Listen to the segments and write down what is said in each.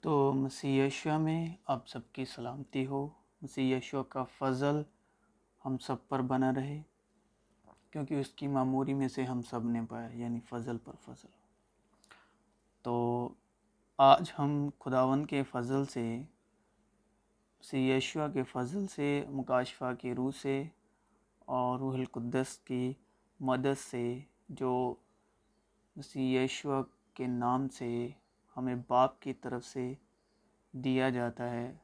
تو مسیح یشوع میں آپ سب کی سلامتی ہو۔ مسیح یشوع کا فضل ہم سب پر بنا رہے، کیونکہ اس کی معموری میں سے ہم سب نے پایا یعنی فضل پر فضل۔ تو آج ہم خداون کے فضل سے، مسیح یشوع کے فضل سے، مکاشفہ کی روح سے اور روح القدس کی مدد سے، جو مسیح یشوع کے نام سے ہمیں باپ کی طرف سے دیا جاتا ہے،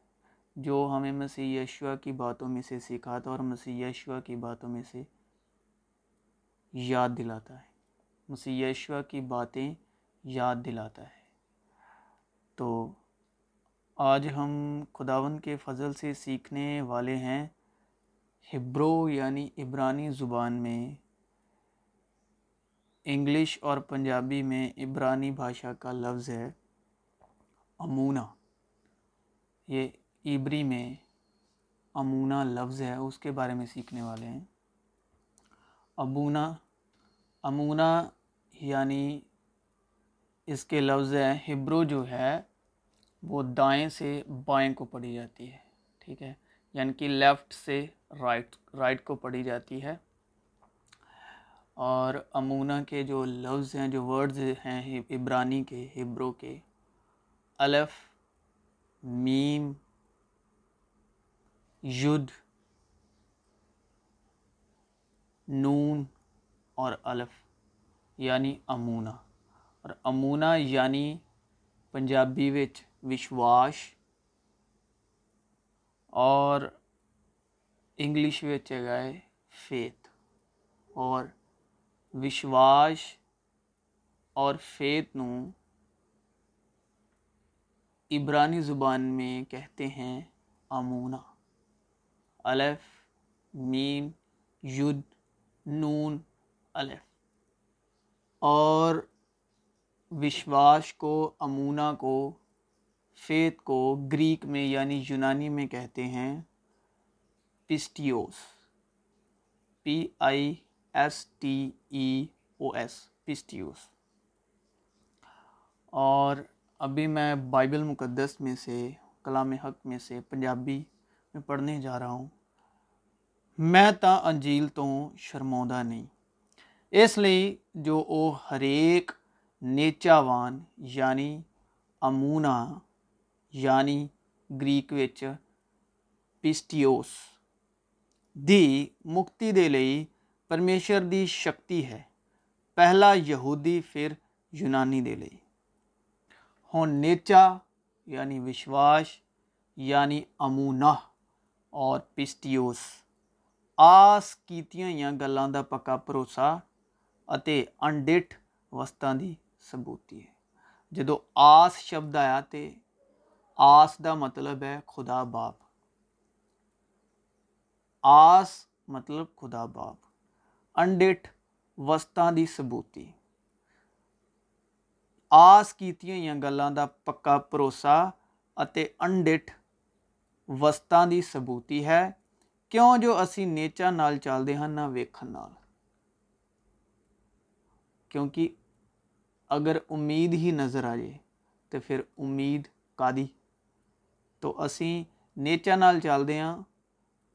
جو ہمیں مسیح یشوع کی باتوں میں سے سکھاتا اور مسیح یشوع کی باتوں میں سے یاد دلاتا ہے۔ مسیح یشوع کی باتیں یاد دلاتا ہے۔ تو آج ہم خداون کے فضل سے سیکھنے والے ہیں ہبرو یعنی عبرانی زبان میں، انگلش اور پنجابی میں عبرانی بھاشا کا لفظ ہے۔ امونا یہ عبری میں امونا لفظ ہے، اس کے بارے میں سیکھنے والے ہیں۔ ابونا امونا یعنی اس کے لفظ ہے، ہبرو جو ہے، وہ دائیں سے بائیں کو پڑھی جاتی ہے، ٹھیک ہے؟ یعنی کہ لیفٹ سے رائٹ رائٹ کو پڑھی جاتی ہے۔ اور امونا کے جو لفظ ہیں، جو ورڈز ہیں عبرانی کے، ہبرو کے الف، میم، ید، نون اور الف یعنی امونا اور امونا یعنی پنجابی وچ وشواس اور انگلش وچ ہے فیت۔ اور وشواس اور فیت نو عبرانی زبان میں کہتے ہیں امونا الف، میم، ید، نون، الف۔ اور وشواس کو امونا کو، فیت کو گریک میں یعنی یونانی میں کہتے ہیں پسٹیوس۔ P I S T E O S, پسٹیوس۔ اور ابھی میں بائبل مقدس میں سے، کلام حق میں سے پنجابی میں پڑھنے جا رہا ہوں۔ میں تا انجیل تو شرماؤں نہیں۔ اس لیے جو او ہریک نیچاوان یعنی امونا یعنی گریک وچ پسٹیوس دی مکتی دے لئی پرمیشر دی شکتی ہے۔ پہلا یہودی، پھر یونانی دے لئی۔ ہوں نیچا یعنی وشواس یعنی امونا اور پسٹیوس آس کیتیاں یا گلاں دا پکا بھروسہ اتے انڈٹ وسطاں دی ثبوتی ہے۔ جدو آس شبد آیا تے آس دا مطلب ہے خدا باپ آس مطلب خدا باپ انڈٹ وسطاں دی ثبوتی۔ آس کی گل کا پکا بھروسہ انڈیٹ وسطا دی سبوتی ہے کیوں جو ابھی نیچا نال چلتے ہیں نہ ویکن کیونکہ اگر امید ہی نظر آ جائے تو پھر امید کا تو اُسی نیچر چلتے ہاں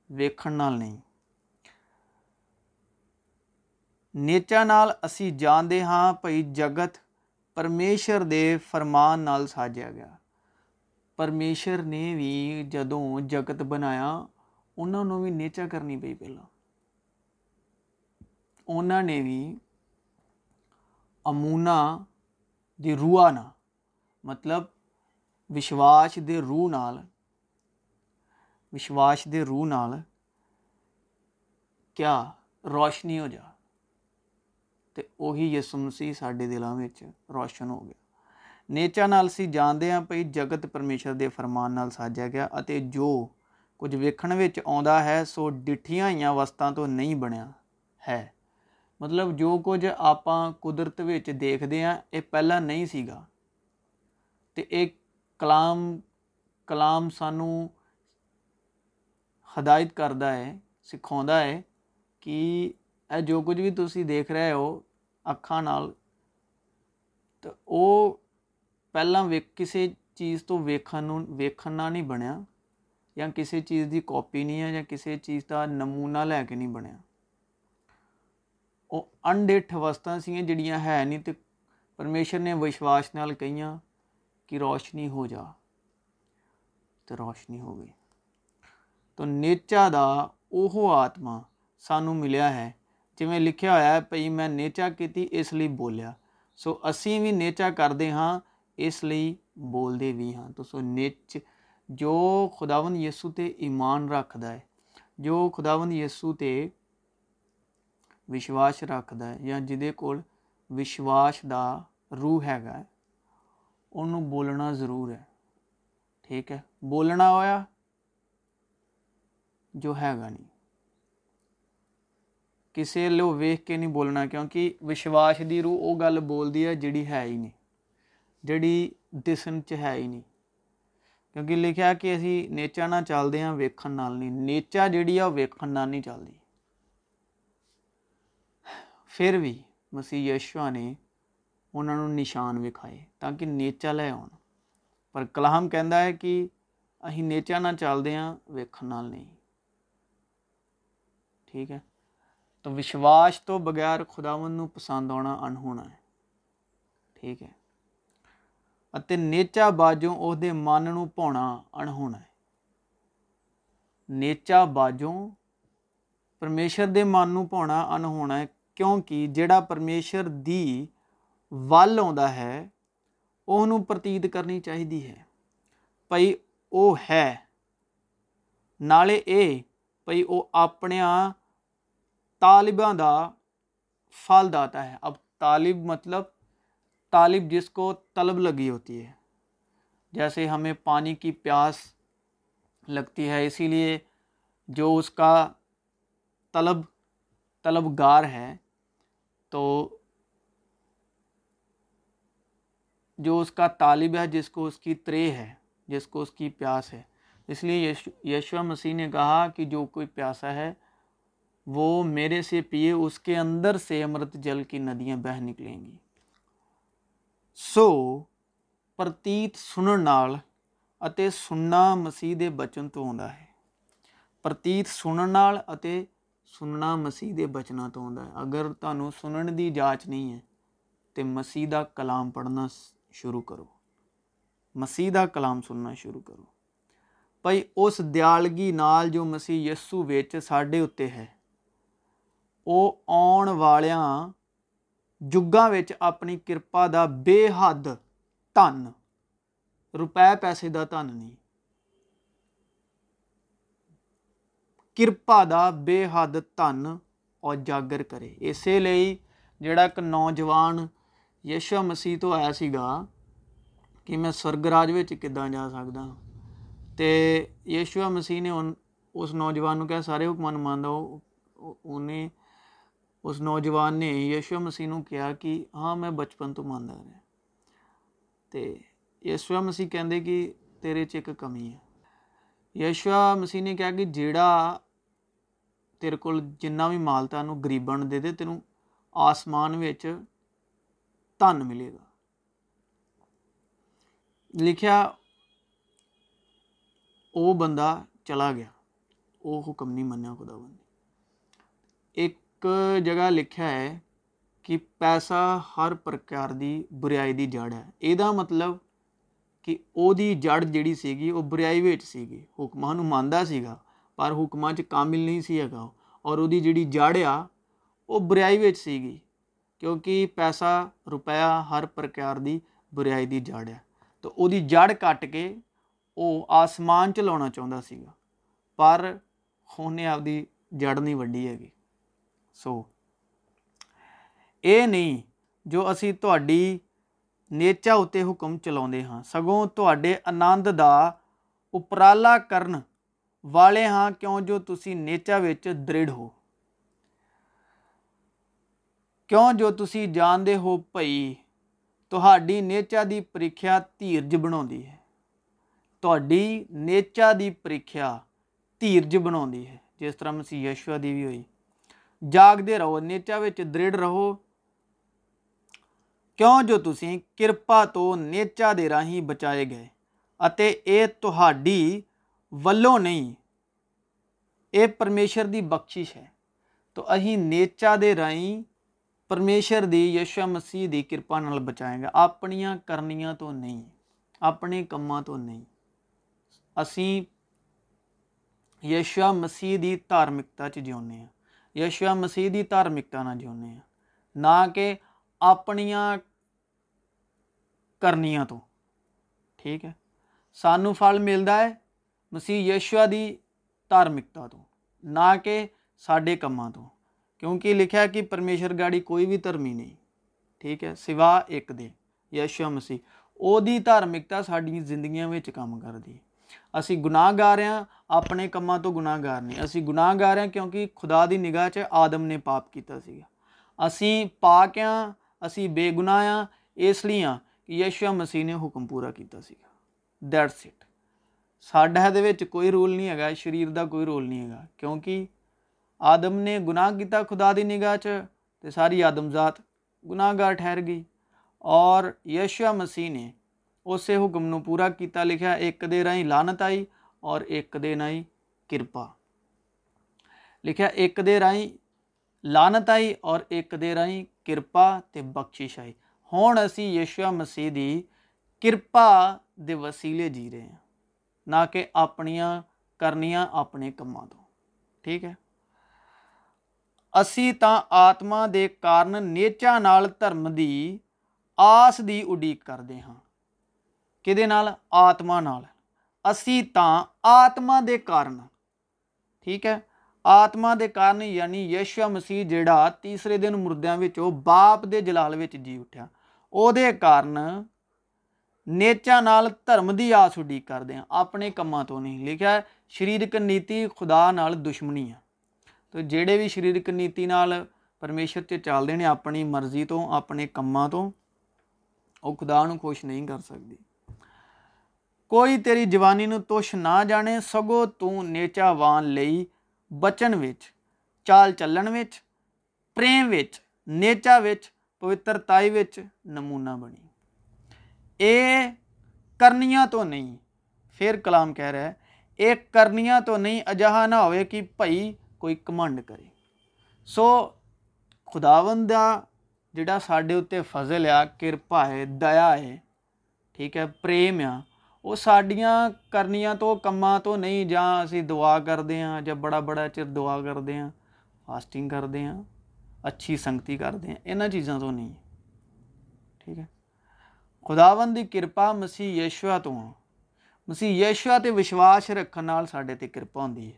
ویکن نہیں نیچا نال اِسی جانتے ہاں بھائی جگت پرمیشر فرمان نال ساجیا گیا پرمیشور نے بھی جدو جگت بنایا انہوں نے بھی نیچا کرنی پی پہلو انہوں نے بھی امونا کے روح نہ مطلب وشواس دے روح وشواس کے روح کیا روشنی ہو جا تو وہی جسم سے سارے دلوں میں روشن ہو گیا نیچا نال جانتے ہاں پہ جگت پرمیشر کے فرمان ساجا گیا جو کچھ وکھن و سو ڈھیا وسطا تو نہیں بنیا ہے مطلب جو کچھ آپ قدرت دیکھتے ہیں یہ پہلے نہیں سا کلام کلام سانوں ہدایت کرتا ہے سکھاؤں کی جو کچھ بھی تھی دیکھ رہے ہو اکھا ن کسی چیز تو ویکن ویکن نہیں بنیا جسے چیز کی کاپی نہیں ہے یا کسی چیز کا نمونا لے کے نہیں بنیا وہ اڑڈ وسطا س نہیں تو پرمےشور نے وشواس نال کہ روشنی ہو جا تو روشنی ہوگی تو نیچا کا وہ آتما سانوں ملیا ہے جی لکھا ہوا ہے پی میں نیچا کی اس لیے بولیا سو ابھی بھی نیچا کرتے ہاں اس لیے بولتے بھی ہاں تو سو نیچ جو خداون یسوتے ایمان رکھد ہے جو خداون یسوتے وشواس رکھد ہے یا جشواس کا روح ہے گھنوں بولنا ضرور ہے ٹھیک ہے بولنا ہوا جو ہے گا نہیں کسی لو ویخ کے نہیں بولنا کیونکہ وشواس کی روح وہ گل بولتی ہے جیڑی ہے ہی نہیں جیسے ہے ہی نہیں کیونکہ لکھا کہ اہمی نیچا نہ چلتے ہیں ویکنچا جیڑی آ نہیں چلتی پھر بھی مسیحشو نے انہوں نشان وکھائے تاکہ نیچا لے آن پر کلحم کہہ کہ اہم نیچا نہ چلتے ہاں وی ٹھیک ہے وشواس تو بغیر خداون پسند آنا اڑہونا ہے۔ ٹھیک ہے۔ نیچا بازو اسے من نونا اڑہونا ہے۔ نیچا بازو پرمےشر دن ناؤنا انہونا ہے کیوںکہ جہاں پرمےشوری ول آتی کرنی چاہیے ہے۔ بھائی وہ ہے۔ نالے یہ اپنیا طالباں دا فالد داتا ہے۔ اب طالب مطلب طالب جس کو طلب لگی ہوتی ہے۔ جیسے ہمیں پانی کی پیاس لگتی ہے، اسی لیے جو اس کا طلب طلب گار ہے، تو جو اس کا طالب ہے، جس کو اس کی ترے ہے، جس کو اس کی پیاس ہے۔ اس لیے یشو مسیح نے کہا کہ جو کوئی پیاسا ہے وہ میرے سے پیے اس کے اندر سے امرت جل کی ندیاں بہ نکلیں گی۔ سو پرتیت سنن نال اتے سننا مسیح دے بچن تو آتا ہے۔ پرتیت سنن نال اتے سننا مسیح دے بچنا تو آتا ہے۔ اگر تعینوں سنن دی جاچ نہیں ہے تے مسیح دا کلام پڑھنا شروع کرو۔ مسیح دا کلام سننا شروع کرو۔ پائی اس دیالگی نال جو مسیح یسو ویچ ساڑے ہوتے ہیں وہ آن والیا جگہ اپنی کرپا کا بے حد تن روپے پیسے کا تن نہیں کرپا کا بے حد تن اجاگر کرے اسی لیے جڑا ایک نوجوان یشوا مسیح تو آیا سا کہ میں سرگ راج کشوا مسیح نے ان اس نوجوان کہا سارے حکمن ماند انہیں اس نوجوان نے یشو مسیح کیا کہ ہاں میں بچپن تو ماندہ یشو مسیح کہندے کہ تیرے ایک کمی ہے۔ یشو مسیح نے کیا کہ جیڑا تیرے کو جناتا گریبن دے دے تیروں آسمان تن ملے گا۔ لکھا او بندہ چلا گیا۔ او حکم نہیں منیا خدا بند ایک جگہ لکھا ہے کہ پیسہ ہر پرکار کی بریائی کی جڑ ہے یہ مطلب کہ وہی جڑ جہی وہ بریائی سی حکماں مانتا سا پر حکماں کامل نہیں سی ہے اور وہ جی جڑ آ وہ بریائی سی کیونکہ پیسہ روپیہ ہر پرکار کی بریائی جڑ ہے تو وہی جڑ کٹ کے وہ آسمان چلا چاہتا سا پر خونی آپ کی جڑ نہیں ونڈی ہے گی سو یہ نہیں جو ابھی تھی نیچا اتنے حکم چلا سگوں تے آنند کا ابرالہ کرنے ہاں کیوں جو تھی نیچا دوں جو تھی جانتے ہو پائی تیچا کی پریکیا دھیرج بنا ہے تیچا کی پریکیا دھیرج بنا ہے جس طرح یشو دی بھی ہوئی جاگتے رہو نیچا دِڑ رہو کیوں جو تھی کرپا تو نیچا دے بچائے گئے یہ تھی و نہیں یہ پرمیشور کی بخش ہے تو اہ نیچا دے پرمےشر یسوا مسیح کی کرپا نال بچائے گا اپنی کرنیا تو نہیں اپنے کام تو نہیں اُسی یسوا مسیح کی دارمکتا جی یشو مسیح کی دارمکتا نہ جی نہ کہ اپنیا کرنیا تو ٹھیک ہے سانو فل ملتا ہے مسیح یشو کی دارمکتا کہ سارے کام تو کیونکہ لکھا کہ پرمیشر گاڑی کوئی بھی دھرمی نہیں ٹھیک ہے سوا ایک دے یشو مسیحی دارمکتا ساری زندگی کم کر دی ابھی گنا گا رہے ہیں اپنے کام تو گناگار نہیں ابھی گنا گا رہے ہیں کیونکہ خدا کی نگاہ چدم نے پاپ کیا کہیں بے گنا ہاں اس لیے ہاں کہ یشوا مسیح نے حکم پورا کیا درچ کوئی رول نہیں ہے شریر کا کوئی رول نہیں ہے گا کیونکہ آدم نے گنا کیا خدا کی نگاہ چاری آدم ذات گناہ گار ٹھہر گئی اور یشوا مسیح نے اسی حکم کو پورا کیا لکھا ایک دے لانتائی اور ایک دیں کرپا لکھا ایک دے لانتائی اور ایک کرپا بخشیشائی ہوشو مسیحی کرپا دسیلے جی رہے ہیں نہ کہ اپنیا کر اپنے کام کو ٹھیک ہے اُسی تو آتما دے نچا نال دھرم کی آس کی اڈیق کرتے ہاں آتما ابھی تتما دے ٹھیک ہے آتما دن یعنی یشا مسیح جہاں تیسرے دن مردوں میں باپ کے جلال جی اٹھا وہ نیچا نال دھرم کی آس اڈیق کرتے ہیں اپنے کام تو نہیں لکھا شریرک نیتی خدا دشمنی ہے تو جہی بھی شریرک نیتی نالمیشور سے چل رہے ہیں اپنی مرضی تو اپنے کام خدا نوش نہیں کر سکتی کوئی تیری جوانی نوش نہ جانے سگوں تیچاوان بچن چال چلن پر نیچا پوترتا نمونا بنی یہ کرنیا تو نہیں پھر کلام کہہ رہا ہے یہ کرنیا تو نہیں عجہ نہ نہ ہوئے کہ پائی کوئی کمنڈ کرے سو خداون جہاں سڈے اتنے فضل آ کرپا ہے دیا ہے ٹھیک ہے پرم آ وہ سڈیا کرنیا تو کماں تو نہیں جی دعا کرتے ہاں جڑا بڑا چر دعا کرتے ہیں فاسٹنگ کرتے ہاں اچھی سنگتی کرتے ہیں انہیں چیزوں تو نہیں ٹھیک ہے خداون کی کرپا مسیحیشو تو ہاں مسیح یشوا تو وشواس رکھنے سڈے ترپا ہوں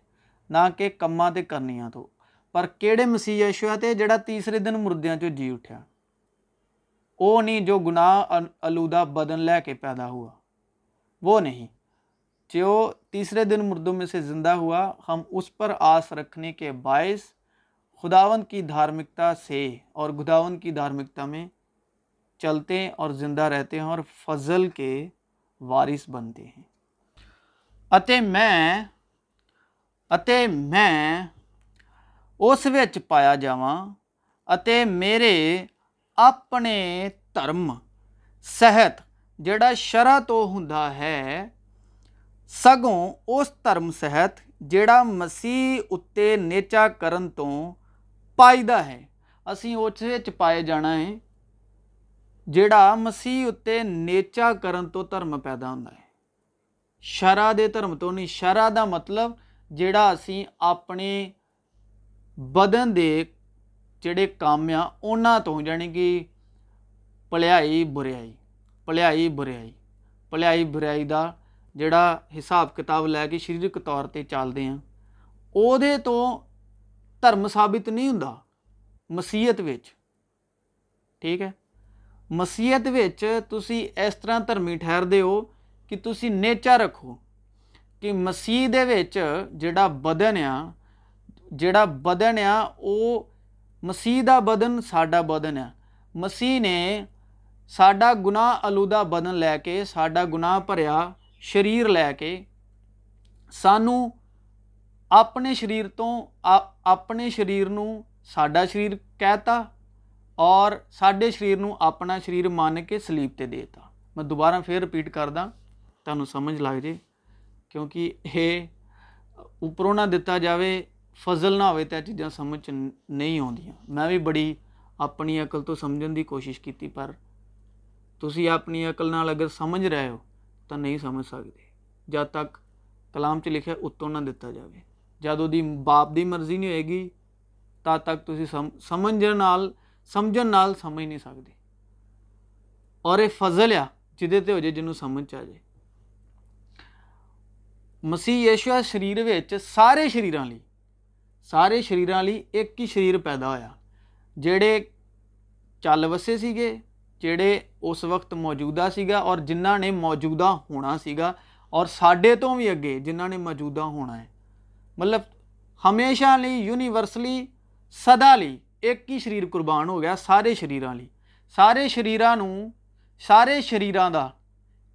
نہ کہ کماں سے کرنیا تو پر کہڑے مسیح یشوا تا تیسرے دن مردوں سے جی اٹھا وہ نہیں جو گنا بدن لے کے پیدا ہوا وہ نہیں۔ جو تیسرے دن مردوں میں سے زندہ ہوا، ہم اس پر آس رکھنے کے باعث خداون کی دھارمکتا سے اور خداون کی دھارمکتا میں چلتے اور زندہ رہتے ہیں اور فضل کے وارث بنتے ہیں۔ اتے میں اتے میں اس ਵਿੱਚ ਪਾਇਆ ਜਾਵਾਂ ਅਤੇ ਮੇਰੇ ਆਪਣੇ ਧਰਮ جڑا شرح تو ہوں سگوں اس درم سہت جا مسیح اتنے نیچا کرن تو پائیدا ہے اُسی اس پائے جانا ہے جڑا مسیح نیچا کرن تو دھرم پیدا ہوتا ہے شرح دے دھرم تو نہیں شرح کا مطلب جڑا اُسی اپنے بدن دے جے کام آن کہ پلیائی بریائی پلیائی بریائی پلیائی بریائی کا جڑا حساب کتاب لے کے شریرک طور پہ چلتے ہیں وہ دھرم ثابت نہیں ہوں گا مسیحت ٹھیک ہے مسیحت تو اس طرح درمی ٹھہردو کہ تھی نیچا رکھو کہ مسیح جا بدن آ جڑا بدن آ وہ مسیح کا بدن سا بدن ہے مسیح نے سڈا گنا الوہ بدن لے کے سڈا گنا بھریا شریر لے کے سانو اپنے شریر تو آ اپنے شریر سڈا شریر کہہ تا اور سڈے شریر اپنا شریر مان کے سلیپ سے دے تا میں دوبارہ پھر رپیٹ کردہ تعین سمجھ لگ جائے کیونکہ یہ اوپروں نہ دتا جائے فضل نہ ہو چیزاں سمجھ نہیں آدی میں میں بھی بڑی اپنی عقل تو سمجھنے کی کوشش کی پر تصویر عقل اگر سمجھ رہے ہو تو نہیں سمجھ سکتے جب تک کلام لکھے اتوں نہ دے جب باپ کی مرضی نہیں ہوئے گی تب تک تُری سمجھ نال سمجھ سمجھ نہیں سکتے اور یہ فضل آ جہاں تو ہو جائے جنوں سمجھ آ جائے مسیحیشو شریر سارے شریر سارے شریر ایک ہی سریر پیدا ہوا جہے چل وسے سکے جہے اس وقت موجودہ سا اور جانے موجودہ ہونا سا اور سڈے تو بھی اگیں جان نے موجودہ ہونا ہے مطلب ہمیشہ لی یونیورسلی سدا لی ایک ہی سریر قربان ہو گیا سارے شریر سارے شریر سارے شریر کا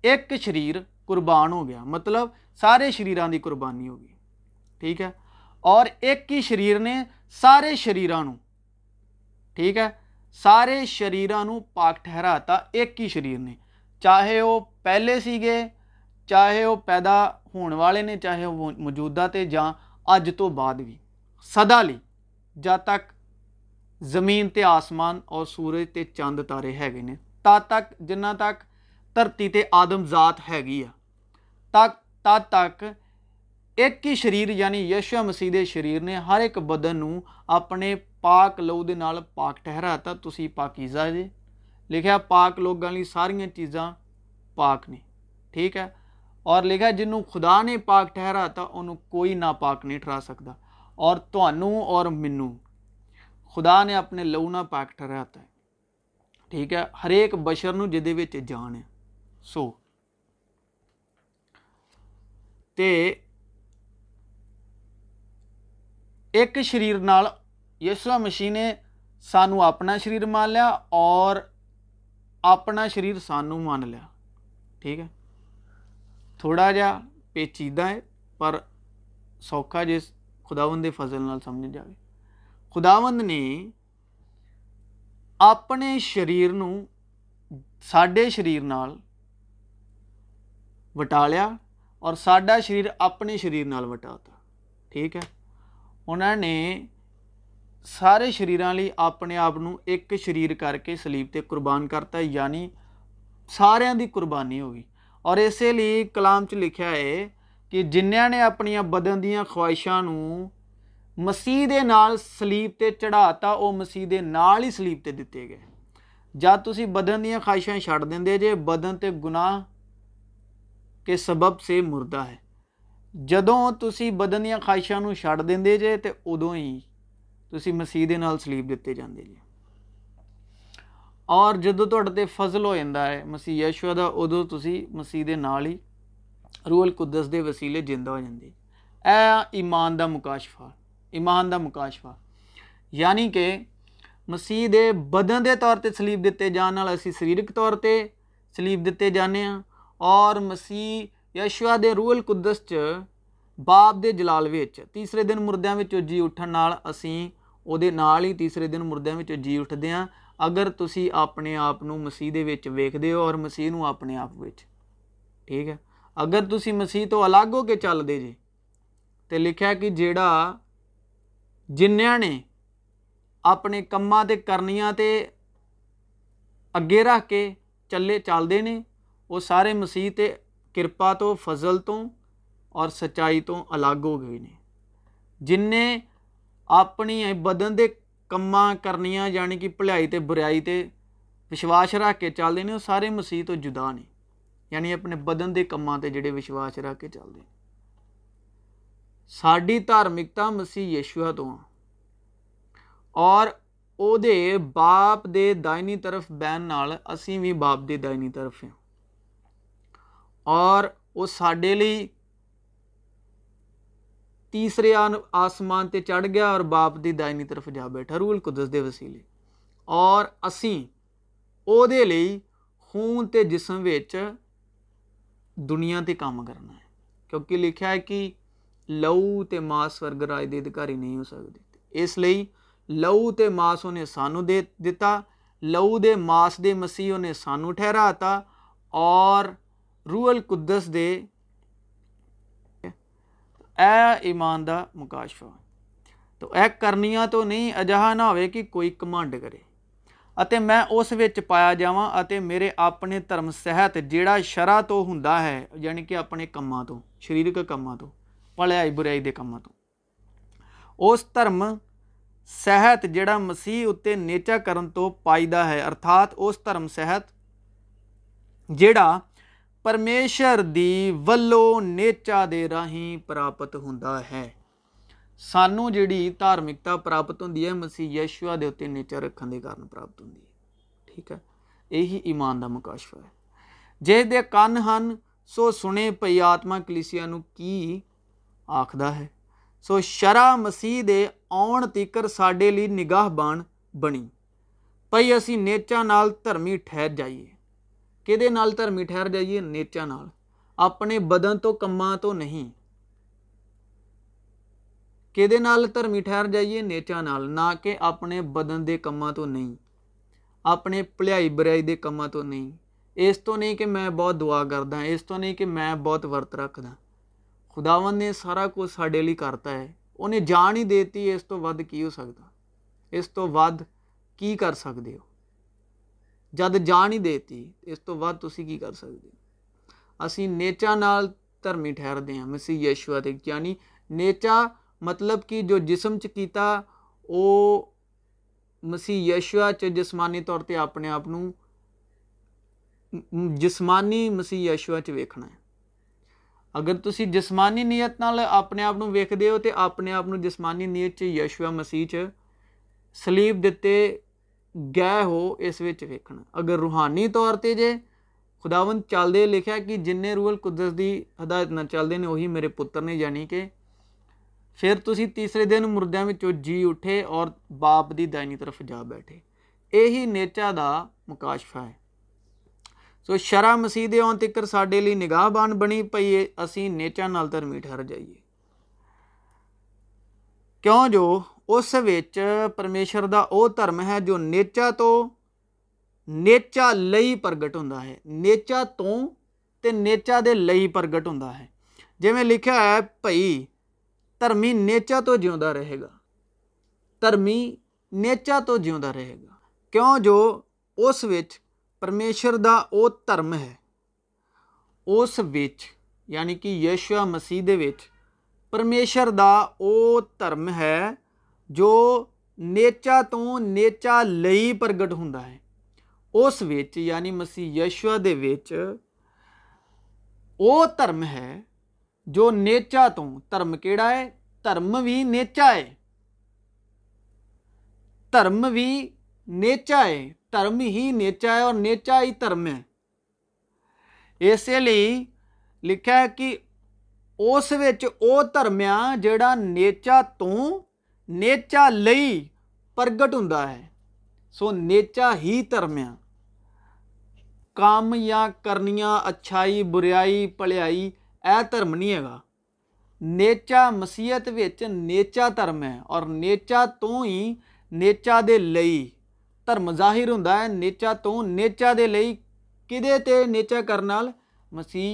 ایک شریر قربان ہو گیا مطلب سارے شریر کی قربانی ہو گئی ٹھیک ہے اور ایک ہی سریر نے سارے شریر ٹھیک ہے سارے شریرہ نو پاک ٹھہرا تا ایک ہی شریر نے چاہے وہ پہلے سکے چاہے وہ پیدا ہون والے نے چاہے وہ موجودہ تے جا اج تو بعد بھی صدا لی جا تک زمین تے آسمان اور سورج تے چاند تارے ہے گئے نے تا تک جنہ تک ترتی تے آدم ذات ہے گیا تا تک ایک ہی شریر یعنی یشو مسیح شریر نے ہر ایک بدن نو اپنے پاک لو دے نال پاک ٹہرا تا تو پاکیزہ جے لکھا پاک لوگوں کی سارا چیزاں پاک نے ٹھیک ہے اور لکھا جنوں خدا نے پاک ٹہرا تا کوئی نہ پاک نہیں ٹہرا سکتا اور منو خدا نے اپنے لو نہ پاک ٹہرا تھی ہر ایک بشر نو جدے جہد جان ہے سو تے ایک شریر نال یسوع سو نے سانو اپنا شریر مان لیا اور اپنا شریر سانو مان لیا۔ ٹھیک ہے؟ تھوڑا جا پیچیدہ ہے، پر سوکھا جس خداوند دے فضل نہ سمجھ جائے خداوند نے اپنے شریر نو سڈے شریر نال وٹا لیا اور سڈا شریر اپنے شریر نال وٹا ہے؟ انہاں نے سارے شریر اپنے آپ کو ایک شریر کر کے سلیپ سے قربان کرتا یعنی سارا کی قربانی ہوگی اور اسی لیے کلام سے لکھا ہے کہ جنہوں نے اپنی بدن دیا خواہشوں مسیح سلیپ سے چڑھا تا وہ مسیح سلیپ سے دیتے گئے جب تھی بدن دیا خواہشیں چڑھ دیں جی بدنتے گنا کہ سبب سے مردہ ہے جدوں تُسی بدن دیا خواہشوں چڈ دیں جی تو ادوں ہی تو مسیح سلیپ دیتے جانے جی اور جدو تزل ہو جاتا ہے مسیح یشو ادو تُسی مسیح روحل قدس دسیلے جاتے یہ ایمان کا مقاشفا ایمان کا مقاش فا یعنی کہ مسیح بدن کے طور پہ سلیپ دیتے جانے سریرک طور پہ سلیپ دیتے جانے ہاں اور مسیح یشوا دے روحل قدس باپ کے جلال تیسرے دن مردوں میں اجی اٹھنے وہ ہی تیسرے دن مردوں میں جی اٹھتے ہیں اگر تھی اپنے آپ کو مسیح ویخ مسیح اپنے آپ ٹھیک ہے اگر تھی مسیح تو الگ ہو کے چلتے جی تو لکھا کہ جڑا جنیا نے اپنے کما کے کرنیا تو اگے رکھ کے چلے چلتے ہیں وہ سارے مسیح کرپا تو فضل تو اور سچائی تو الگ ہو گئے ہیں جنہیں اپنی بدن کے کام کر پلا بریائی وشواش رکھ کے چال ہیں اور سارے مسیح تو جدا نے یعنی اپنے بدن دے کام تے جڑے وشواش رکھ کے چال چلتے ساری دارمکتا مسیح یشوا تو او دے باپ دے دائنی طرف بین نال اسی بھی باپ دے دائنی طرف ہیں اور او سارے لی تیسرے آن آسمان تے چڑھ گیا اور باپ دی دائنی طرف جا بیٹھا، روح القدس دے وسیلے۔ اور اسی او دے لئی خون تے جسم ویچ دنیا تے کام کرنا ہے۔ کیونکہ لکھا ہے کہ لو تے ماس ورگ راج دے دکاری نہیں ہو سکتے اس لئی لو تے ماس انہیں سانوں دے دہ ماس مسیح انہیں سانو ٹھہرا آتا اور روح القدس دے اے ایمان دا مکاشفہ تو اے کرنیا تو نہیں اجہا نہ ہوئے کہ کوئی کمانڈ کرے اتے میں اس پایا اتے میرے اپنے ترم سہت جیڑا شرع تو ہوندا ہے یعنی کہ اپنے کام تو شریرک کاموں کو پلیائی برائی دے کاموں تو اس ترم سہت جیڑا مسیح اتے نیچا کرن تو پائیدہ ہے ارتات اس ترم سہت جیڑا پرمیشر ویچا دے پراپت ہوں سانوں جیڑی دھارمکتا پراپت ہوں مسیح یشو کے اتنے نیچا رکھنے کارن پراپت ہوں ٹھیک ہے یہی ایماندار مقاشفا ہے جس کے کن ہیں سو سنے پی آتما کلیشیا کی آخر ہے سو شرح مسیحے آن تکر سڈے لی نگاہ بان بنی پی اصل نیچا نالمی ٹھہر جائیے کہدرمی ٹھہر جائیے نیچا نال اپنے بدن تو کماں تو نہیں کال درمی ٹھہر جائیے نیچا نال نہ کہ اپنے بدن کے کماں تو نہیں اپنے پلیائی بریائی کماں تو نہیں اس نہیں کہ میں بہت دعا کردہ اس کو نہیں کہ میں بہت ورت رکھدا خداون نے سارا کچھ سارے لی کرتا ہے انہیں جان ہی دے دی اس ود کی ہو سکتا اس تو ود کی کر سکتے ہو جد جا نہیں دیتی اس بعد تھی کی کر سکتے ابھی نیچا نالمی ٹھہرتے ہیں مسیح یشوا دے یعنی نیچا مطلب کہ جو جسم چیتا وہ مسیح یشوا چسمانی طور پہ اپنے آپ جسمانی مسیح یشوا چیکنا ہے اگر تھی جسمانی نیت نال اپنے آپ کو ویکتے ہو تو اپنے آپ کو جسمانی نیت یشوا مسیح سلیپ دیتے گے ہو اس روحانی طور پہ جے خداون چالدے لکھا کہ جنے رو قدرت کی ہدایت نہ چلتے ہیں وہی میرے پی کہ تیسرے دن مردوں میں جی اٹھے اور باپ کی دائنی طرف جا بیٹھے یہی نیچا کا مقاشف ہے سو شر مسیح آن تکر سارے لی نگاہ بان بنی پھائی اِسی نیچا نالمی ٹھہر جائیے کیوں جو اس پرمےشور وہ دھرم ہے جو نیچا تو نیچا لگٹ ہوں نیچا تو نیچا دے پرگٹ ہوں جی میں لکھا ہے پائی دھرمی نیچا تو جیوا رہے گا دھرمی نیچا تو جیوا رہے گا کیوں جو اس پرمےشور وہ دھرم ہے اس یعنی کہ یشوا مسیح پرمیشور کا وہ دھرم ہے جو نیچا تو نیچا لی پرگٹ ہوں اس یعنی مسیحش ہے جو نیچا تو دھرم کہڑا ہے دھرم بھی نیچا ہے دھرم بھی نیچا ہے درم ہی نیچا ہے اور نیچا ہی دھرم ہے اس لیے لکھا ہے کہ اس دھرم ہے جہاں نیچا تو نیچا لی پرگٹ ہوں سو نیچا ہی درم ہے کامیا کرنی اچھائی بریائی پلیائی یہ دھرم نہیں ہے گا نیچا مسیحت نیچا دھرم ہے اور نیچا تو ہی نیچا دے دھرم ظاہر ہوں نیچا تو نیچا دے کھے نیچا کرسی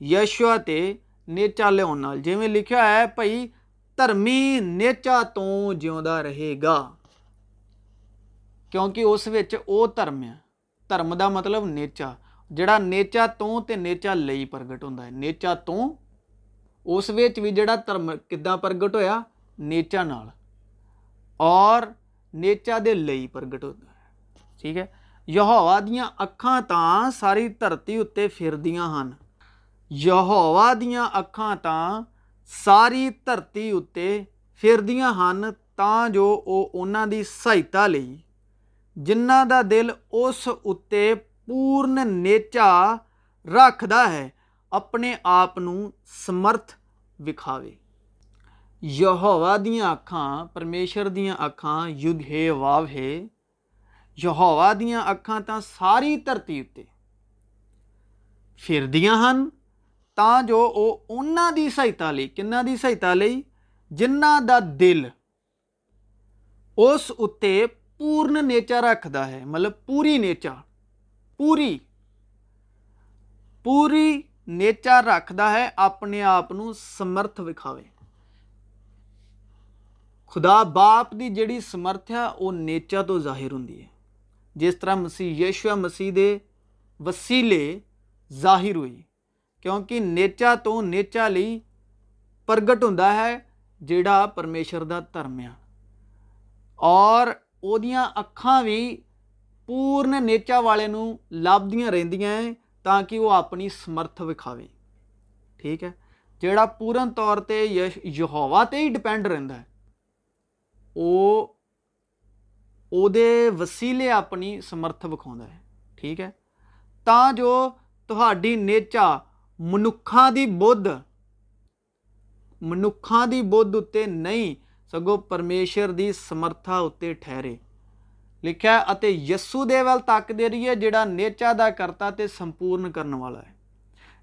یشو پہ نیچا لیا جی میں لکھا ہے بھائی دھرمی نیچا تو جیوا رہے گا کیونکہ اس درمی ہے دھرم کا مطلب نیچا جڑا نیچا تو نیچا لی پرگٹ ہوتا ہے نیچا تو اسا دھرم کدا پرگٹ ہوا نیچا نال اور نیچا دل پرگٹ ہوتا ہے ٹھیک ہے یہوا دیا اکھان تو ساری دھرتی اتنے فردا دیا اکھان تو ساری دھرتین کی سہایتا لی جانا دل اس پورن نیچا رکھدہ ہے اپنے آپھ دکھا یہوا دیا اکھان پرمیشور یوگ ہے واہ یہوا دیا اکھان تو ساری دھرتی اتنے فرد جو وہ انہوں کی سہایتا لیتا جہاں کا دل اسے پورن نیچا رکھتا ہے مطلب پوری نیچا پوری پوری نیچا رکھتا ہے اپنے آپ سمرتھ دکھاے خدا باپ کی جہی سمرتھ ہے وہ نیچا تو ظاہر ہوں جس طرح مسیح یشو مسیح وسیع ظاہر ہوئی کیونکہ نیچا تو نیچا لی پرگٹ ہوں جڑا پرمیشور کا درمیا اور وہ اکھا بھی پورن نیچا والے لبھ دیا ریاں ہے تاکہ وہ اپنی سمرتھ وکھای ٹھیک ہے جڑا پورن طور پہ یش یہوا پہ ہی ڈیپینڈ رہتا ہے وہ وسیع اپنی سمرتھ وکھا ہے ٹھیک ہے تو جو تیچا منکھا کی بدھ منکھا کی بھد اتنے نہیں سگوں پرمیشر کی سمرتھا اتنے ٹھہرے لکھا اتو دے تک دے رہی ہے جڑا نیچا کا کرتا سمپورن کرا ہے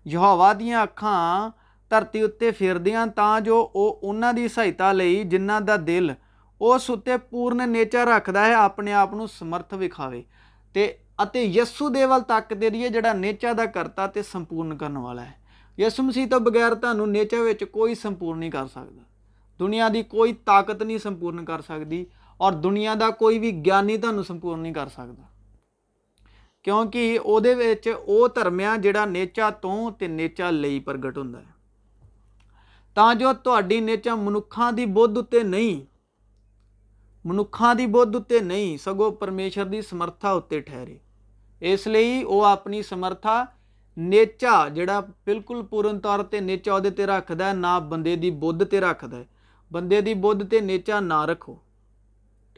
یہوا دیا اکھان دھرتی اتنے پھردی تا جو وہاں کی سہایتا لی جنہ کا دل اس پورن نیچا رکھتا ہے اپنے آپ کو سمرتھ دکھا اتسو دل تاقت دے جا نیچا کرتا تو سپورن کرا ہے یسو مسیح بغیر تو نیچا کوئی سمپورن نہیں کر سکتا دنیا کی کوئی طاقت نہیں سپورن کر سکتی اور دنیا کا کوئی بھی گیانی تہنپور نہیں کر سکتا کیوںکہ وہ دھرم ہے جڑا نیچا تو نیچا لی پرگٹ ہوں تاکہ نیچا منقاں کی بھد اتنے نہیں منکھاندی بھدے نہیں سگو پرمیشور کی سمرتھا اتنے ٹھہرے اس لیے وہ اپنی سمتھا نیچا جڑا بالکل پورن طور پہ نیچا رکھد ہے نہ بندے کی بھدتے رکھد ہے بندے کی بھدتے نیچا نہ رکھو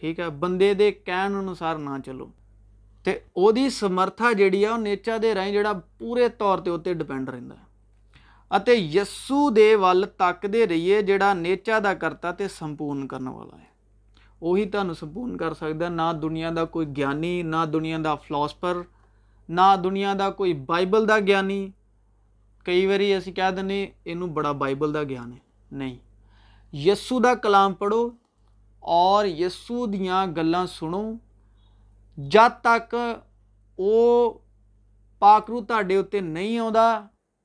ٹھیک ہے بندے کے کہن انوسار نہ چلو تو وہی سمرتھا جی نیچا دیں جا پورے طور کے اتنے ڈپینڈ رہتا ہے یسو دل تکتے رہیے جاچا کا کرتا تو سمپورن کرنے والا ہے وہی تکنوں سمپورن کر سا دنیا کا کوئی گیانی نہ دنیا کا فلوسفر نہ دنیا کا کوئی بائبل کا گیانی کئی بار اِس کہہ دین یہ بڑا بائبل کا گیان ہے نہیں یسو کا کلام پڑھو اور یسو دیا گلان سنو جب تک وہ پاکرو تے اتنے نہیں آتا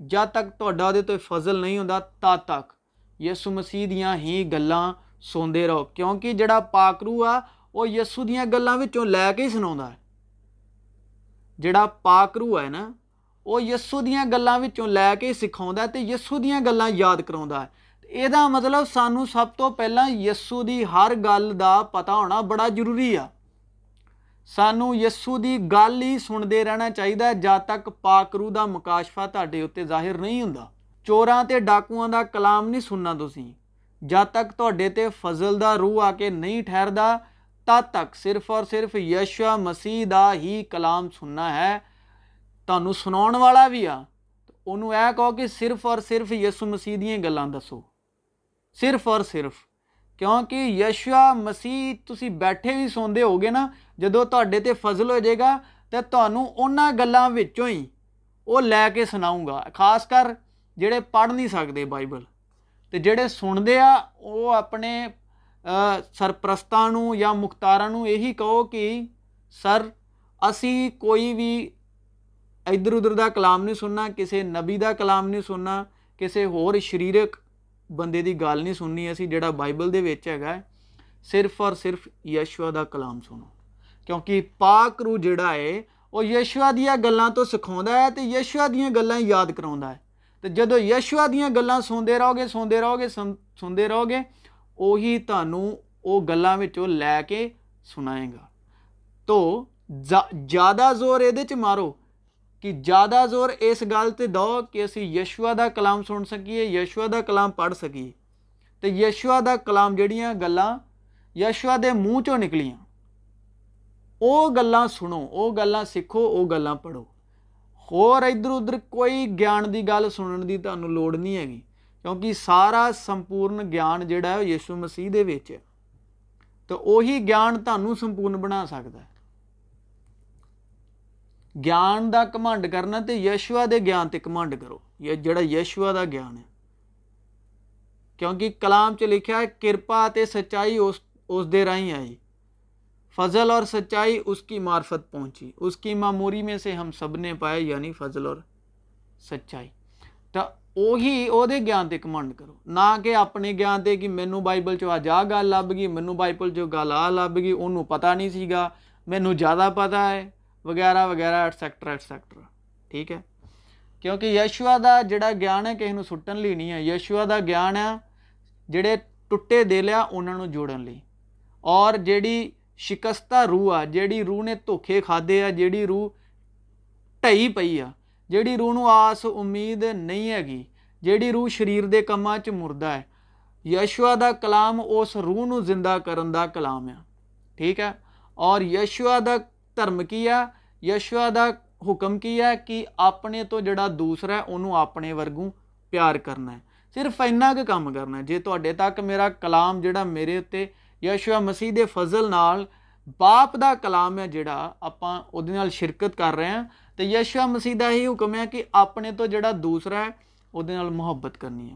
جب تک تو فضل نہیں آتا تب تک یسو مسیح دیا ہی گلان سنتے رہو کیونکہ جہاں پاکرو آ وہ یسو دیا گلوں میں لے کے ہی سنا جا پاکرو ہے نا وہ یسو دیا گلوں میں لے کے ہی سکھاؤ تو یسو دیا گلیں یاد کرا یہ مطلب سنوں سب تو پہلے یسو کی ہر گل کا پتا ہونا بڑا ضروری ہے سانوں یسو کی گل ہی سنتے رہنا چاہیے جب تک پاکرو کا مقاشفا تے اتنے ظاہر نہیں ہوں چوراں ڈاکواں کا کلام نہیں سننا تو جب تک تو فضل کا روح آ کے نہیں ٹھہرتا تب تک صرف اور صرف یسو مسیح کا ہی کلام سننا ہے۔ تمہوں سنا والا بھی آ۔ تو انہو کہ صرف اور صرف یسو مسیح دیں گلوں دسو۔ صرف اور صرف۔ کیونکہ یشو مسیح تھی بیٹھے ہی سوندے ہو گے نا جدو تڈے تو فضل ہو جائے گا تو توں گی وہ لے کے سناؤں گا۔ خاص کر جڑے پڑھ نہیں سکتے بائبل۔ تو جڑے سنتے آ وہ اپنے سرپرستان یا مختارا یہی کہو کہ سر اِسی کوئی بھی ادھر ادھر کا کلام نہیں سننا کسی نبی کا کلام نہیں سننا کسی ہو بندے کی گل نہیں سننی اِسی جا بائبل دے ہے صرف اور صرف یشو کا کلام سنو کیونکہ پاکرو جڑا ہے وہ یشو دیا گلوں تو سکھاؤ ہے تو یشو دیا گلیں یاد کر تو جدو یشو دیا گلوں سنتے رہو گے سوندے رہو گے سن سنتے رہو گے اہ تلوں میں لے کے سنا گا تو ز زیادہ زور یہ مارو کہ زیادہ زور اس گلتے دہ کہ اِسی یشوا کا کلام سن سکیے یشو کا کلام پڑھ سکیے تو یشوا دلام جہاں گلان یشو کے منہ چوں نکلیاں وہ گلان سنو وہ گلا سیکھو وہ گلو پڑھو ہودر ادھر کوئی گیان کی گل سننے کی تنہوں لوڈ نہیں ہے کیونکہ سارا سمپورن گیان جڑا یسو مسیح تو اہی گیان تعمیر سمپورن بنا سکتا ہے گیان کا گھمانڈ کرنا تو یشوا دے گیان کمانڈ کرو ی جا یشو کا گیان ہے کیونکہ کلام سے لکھا ہے کرپا سچائی اس اسی فضل اور سچائی اس کی معرفت پہنچی۔ اس کی معموری میں سے ہم سب نے پائے یعنی فضل اور سچائی۔ تو ادھے گیانے کمانڈ کرو۔ نہ کہ اپنے گیانے کہ میم بائبل چوج آ گل لب گی مجھے بائبل چل آ لب گی انہوں پتا نہیں سی سا مینوں زیادہ پتا ہے، وغیرہ وغیرہ اٹسیکٹر اٹ سیکٹر ٹھیک ہے؟ کیونکہ یشو دا جڑا گیان ہے کہ انہوں سٹن لی نہیں ہے۔ یشوا گیان ہے جڑے ٹوٹے دے لیا انہوں جوڑن لی۔ اور جڑی شکستہ روح آ جڑی روح نے دھوکھے کھدے آ جڑی روح ٹئی پی آ جڑی روح کو آس امید نہیں ہے جہی روح شریر کے کام چردا ہے یشوا کا کلام اس روح کو زندہ کرن کا کلام ہے ٹھیک ہے اور یشو کا دھرم کی ہے یشو کا حکم کی ہے کہ اپنے تو جڑا دوسرا انہوں اپنے ورگوں پیار کرنا صرف اینا کم کرنا جی تے تک میرا کلام جا میرے یشوا مسیح کے فضل نال باپ کا کلام ہے جہاں اپن وہ شرکت کر رہے ہیں تو یشوا مسیح کا یہ حکم ہے کہ اپنے تو جڑا دوسرا ہے وہ محبت کرنی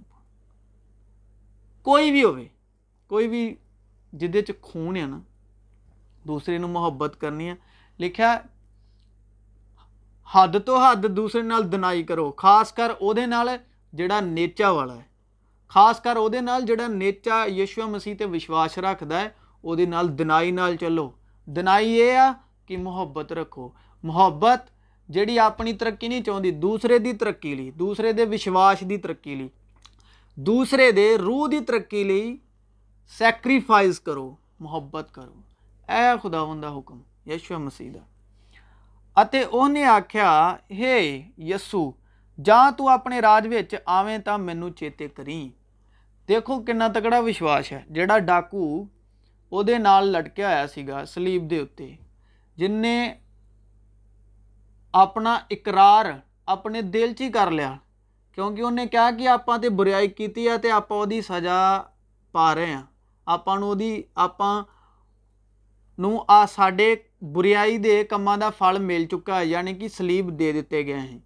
کوئی بھی ہوئی بھی جیسے خون ہے نا دوسرے نحبت کرنی ہے لکھا حد تو حد دوسرے دنائی کرو خاص کر وہ جاچا والا ہے خاص کر وہ جہاں نیچا یشو مسیح وشواس رکھتا ہے وہی نال دنائی چلو دنائی یہ کہ محبت رکھو محبت جی اپنی ترقی نہیں چاہتی دوسرے کی ترقی لی دوسرے کے وشواس کی ترقی لی دوسرے دے روح کی ترقی لی سیکریفائز کرو محبت کرو ای خدا ہوا حکم یشو مسیح آخیا یہ یسو جنے راج آ مینو چیتے کریں دیکھو کن تکڑا وشواس ہے جہاں ڈاکو لٹکیا ہوا سا سلیب کے اُتے جن نے اپنا اقرار اپنے دل چی کر لیا کیونکہ انہیں کیا کہ آپ بریائی کی آپ کی سزا پا رہے ہیں اپن آپ ساڈے بریائی کے کام کا فل مل چکا ہے یعنی کہ سلیب دے دیتے گئے ہیں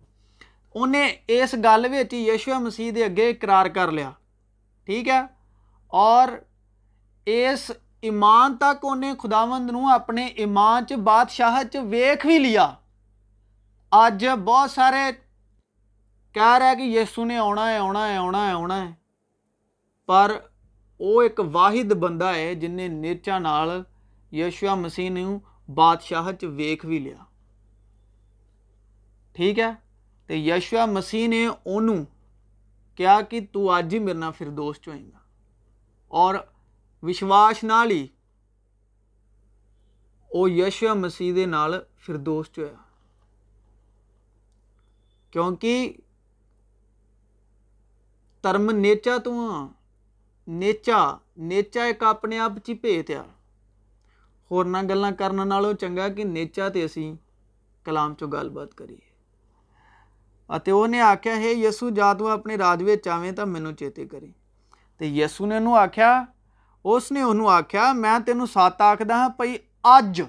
انہیں اس گلش مسیح اگے کرار کر لیا ٹھیک ہے اور اس ایمان تک انہیں خداوند اپنے ایمان چادشاہ ویخ بھی لیا اج بہت سارے کہہ رہے ہیں کہ یسو نے آنا ہے آنا ہے آنا ہے آنا ہے پر وہ ایک واحد بندہ ہے جن نے نیچا نال یشوا مسیح بادشاہ سے ویخ بھی لیا ٹھیک ہے تو یشوا مسیح نے انہوں کیا کہ تو آج ہی میرے نام فردوست ہوئے گا۔ اور وشواس نہ ہی وہ یشوا مسیح دے نال فردوست ہوا کیونکہ ترم نیچا تو ہاں نیچا نیچا ایک اپنے آپ ہو چنگا کہ نیچا تو اِسی کلام چل بات کریے۔ اتنے آخیا یہ یسو جا تو اپنے راج آ میم چیتے کرے تو یسو نے انہوں آخیا اس نے وہ آخا میں تینوں سات آخدہ ہاں پی اج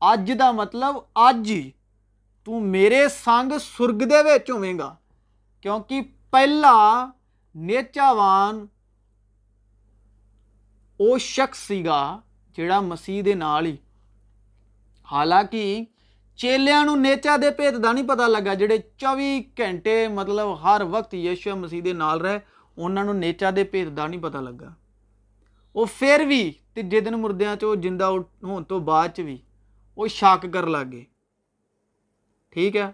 اج کا مطلب اج ہی تیرے سنگ سرگ دے چو گا کیونکہ پہلا نیچاوان وہ شخص ہے جڑا مسیح حالانکہ چیلیاں نو نیچا نہیں پتا لگا جڑے چوی کینٹے مطلب ہر وقت یشو مسیح دے نال رہے انہاں نو نیچا دے پیت دا نہیں پتا لگا وہ پھر بھی تی تیج مردیاں چو جندہ جنہوں تو باچ بھی وہ شاک کر لگے ٹھیک ہے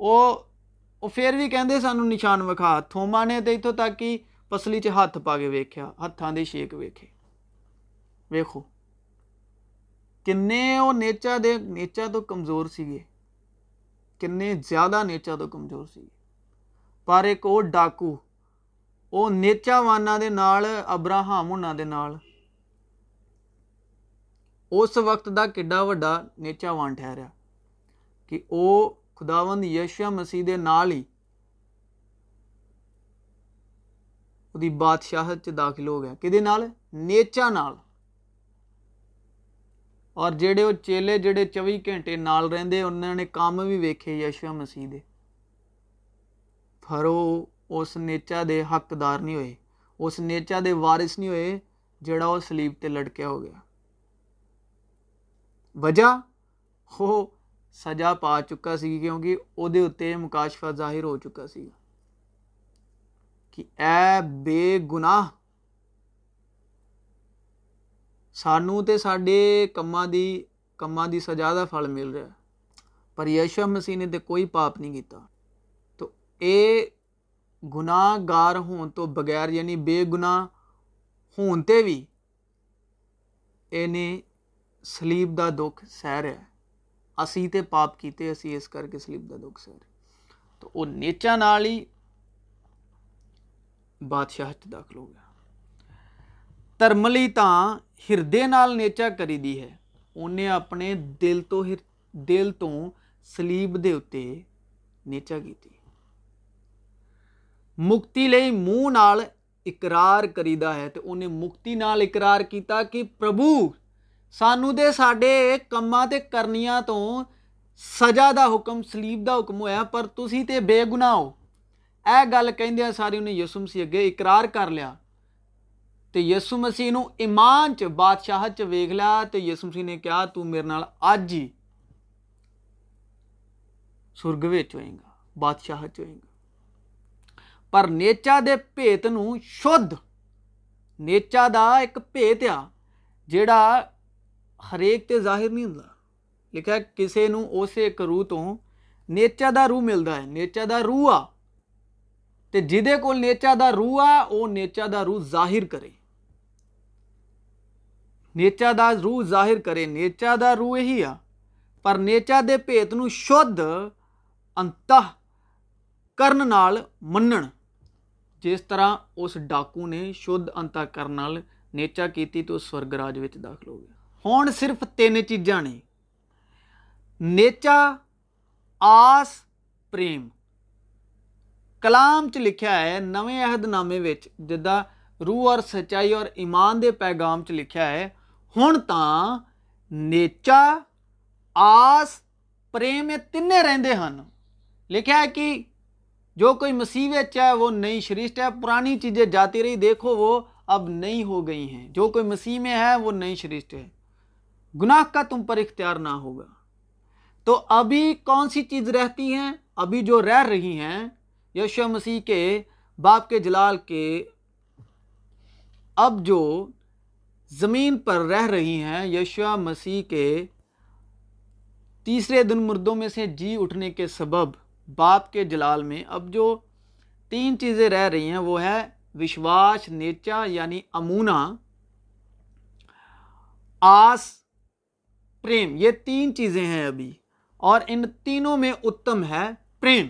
وہ پھر بھی کہندے سانو نشان وکھا تھوما نے دے تو اتو پسلی چھت ہاتھ پاگے ویکھیا ہاتھ تھاندے شیک ویکھے ویکھو کنچا دے نیچا تو کمزور سک کھا نیچر تو کمزور سر ایک وہ ڈاکو نیچاوانہ ابراہم اس وقت کا کنچاوان ٹھہرا کہ وہ خداوند یشو مسیح بادشاہ داخل ہو گیا کہچا اور جڑے وہ چیلے جڑے چوبی گھنٹے نال رو نے کم بھی ویكے یشوا مسیح پر وہ اس نےچا دے حقدار نہیں ہوئے اس نےچا دی وارش نہیں ہوئے جہاں وہ سلیب سے لٹكیا ہو گیا وجہ وہ سزا پا چكا كی كیوںكہ وہ مقاشف ظاہر ہو چكا كا كہ ایگنا سانوں تو سڈے کماں کی سزا کا فل مل رہا ہے پر یش مسیح کوئی پاپ نہیں تو یہ گناگار ہونے تو بغیر یعنی بے گنا ہونے بھی ان سلیپ کا دکھ سہ رہا ہے اِسی تو پاپ کیتے اِسے اس کر کے سلیب کا دکھ سہ رہا تو وہ نیچا نال ہی بادشاہ چ داخل ہو گیا ترملی تو ہردے نیچا کری دی ہے انہیں اپنے دل تو ہر دل تو سلیب دیکھا کی مکتی منہ نال اقرار کرید ہے تو انہیں مکتی نال اکرار کیا کہ پربھو سانوں کے سارے کام کرنیا تو سزا کا حکم سلیب کا حکم ہوا پر تُسی تو بے گنا ہو یہ گل کہ ساری انہیں یسم سی ابھی اقرار کر لیا تو یسو مسیح ایمان چادشاہ چیک لیا تو یسو مسیح نے کہا تیرے اج ہی سرگ وے گا بادشاہ چاہے گا پر نیچا دےت ندھ نیچا ایک بےت آ جڑا ہرکر نہیں ہوں گا لکھا کسی نے اس ایک روح تو نیچا کا روح ملتا ہے نیچا دو آ جے کوچا روح آ وہ نیچا کا روح ظاہر کرے نیچا کا روح ظاہر کرے، نیچا دو یہی آ۔ پر نیچا دےت نت کرن من جس طرح اس ڈاکو نے شدھ انتہ کرچا کی تو سورگ راج داخل ہو گیا۔ ہوں صرف تین چیزاں نیچا، آس، پریم۔ کلام سے لکھا ہے نمے عہد نامے جا روح اور سچائی اور ایمان کے پیغام سے لکھا ہے ਹੁਣ ਤਾਂ ਨੇਚਾ، ਆਸ، ਪ੍ਰੇਮ ਇਹ ਤਿੰਨੇ ਰਹਿੰਦੇ ਹਨ। ਲਿਖਿਆ ਹੈ ਕਿ جو کوئی مسیح اچھا ہے وہ نئی شرشٹ ہے پرانی چیزیں جاتی رہی دیکھو وہ اب نئی ہو گئی ہیں جو کوئی مسیح میں ہے وہ نئی شرشٹ ہے گناہ کا تم پر اختیار نہ ہوگا تو ابھی کون سی چیز رہتی ہیں ابھی جو رہ رہی ہیں یشو مسیح کے باپ کے جلال کے اب جو زمین پر رہ رہی ہیں یشوا مسیح کے تیسرے دن مردوں میں سے جی اٹھنے کے سبب باپ کے جلال میں۔ اب جو تین چیزیں رہ رہی ہیں وہ ہے وشواس، نیچا یعنی امونا آس، پریم۔ یہ تین چیزیں ہیں ابھی اور ان تینوں میں اتم ہے پریم۔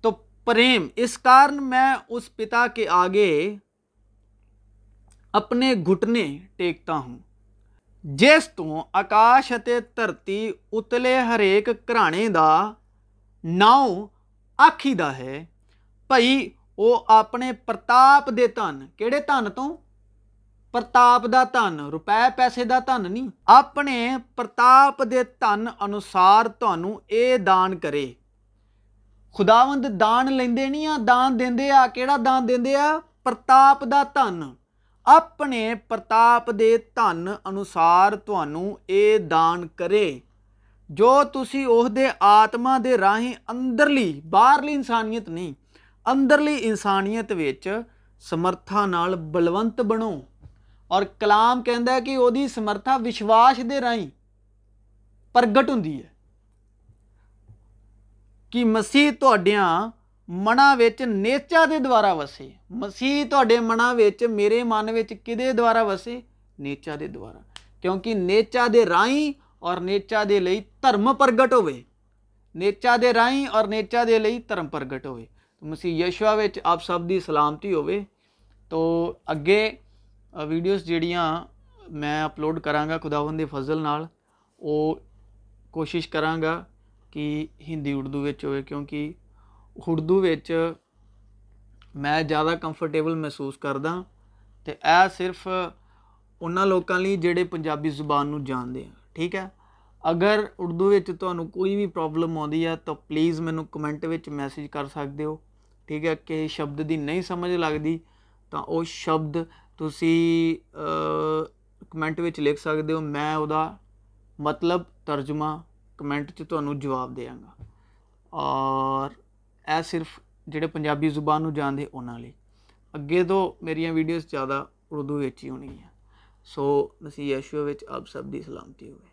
تو پریم، اس کارن میں اس پتا کے آگے اپنے گھٹنے ٹیکتا ہوں۔ جس تو آکاش ترتی اتلے ہرک کرا ناؤ آخیدا ہے پئی او اپنے پرتاپ دے تن کیڑے تن تو پرتاپ دا تن روپے پیسے دا تن نہیں اپنے پرتاپ کے تن انوسار تھانوں اے دان کرے۔ خداوند دان لیندے نہیں آ دان آ؟ کیڑا دان دیندے آ؟ پرتاپ دا تن اپنے پرتاپ کے تن انوسار تنوں یہ دان کرے جو تھی اسے آتما دے اندرلی باہرلی انسانیت نہیں اندرلی انسانیت سمرتھا بلوت بنو اور کلام کہہ کہ وہی سمرتھا وشواس کے رائی پرگٹ ہوں کہ مسیح ت منچا کے دوارا وسے مسیحے منہ میرے منہ دوارا وسے نیچا دوارا کیونکہ نیچا دے اور نیچا دے دھرم پرگٹ ہوئے نیچا دے اور نیچا دل دھرم پرگٹ ہوے مسیح یشو سب کی سلامتی ہوے تو اگے ویڈیوز جڑیاں میں اپلوڈ کروں گا خداون کے فضل نال وہ کوشش کردو ہوئے کیونکہ اردو میں میں زیادہ کمفرٹیبل محسوس کردہ تو یہ صرف انہوں لوکی جڑے پنجابی زبانوں جانتے ہیں ٹھیک ہے اگر اردو تو پرابلم آتی ہے تو پلیز مینو کمینٹ میسج کر سکتے ہو ٹھیک ہے کہ شبد کی نہیں سمجھ لگتی تو وہ شبد تھی کمینٹ لکھ سکتے ہو میں وہ مطلب ترجمہ کمینٹ تو اور یہ صرف جہاں پنابی زبان جانتے انہوں اگے تو میرے ویڈیوز زیادہ اردو ہی ہونے گیا سو نسیو اچھ سب کی سلامتی ہوئے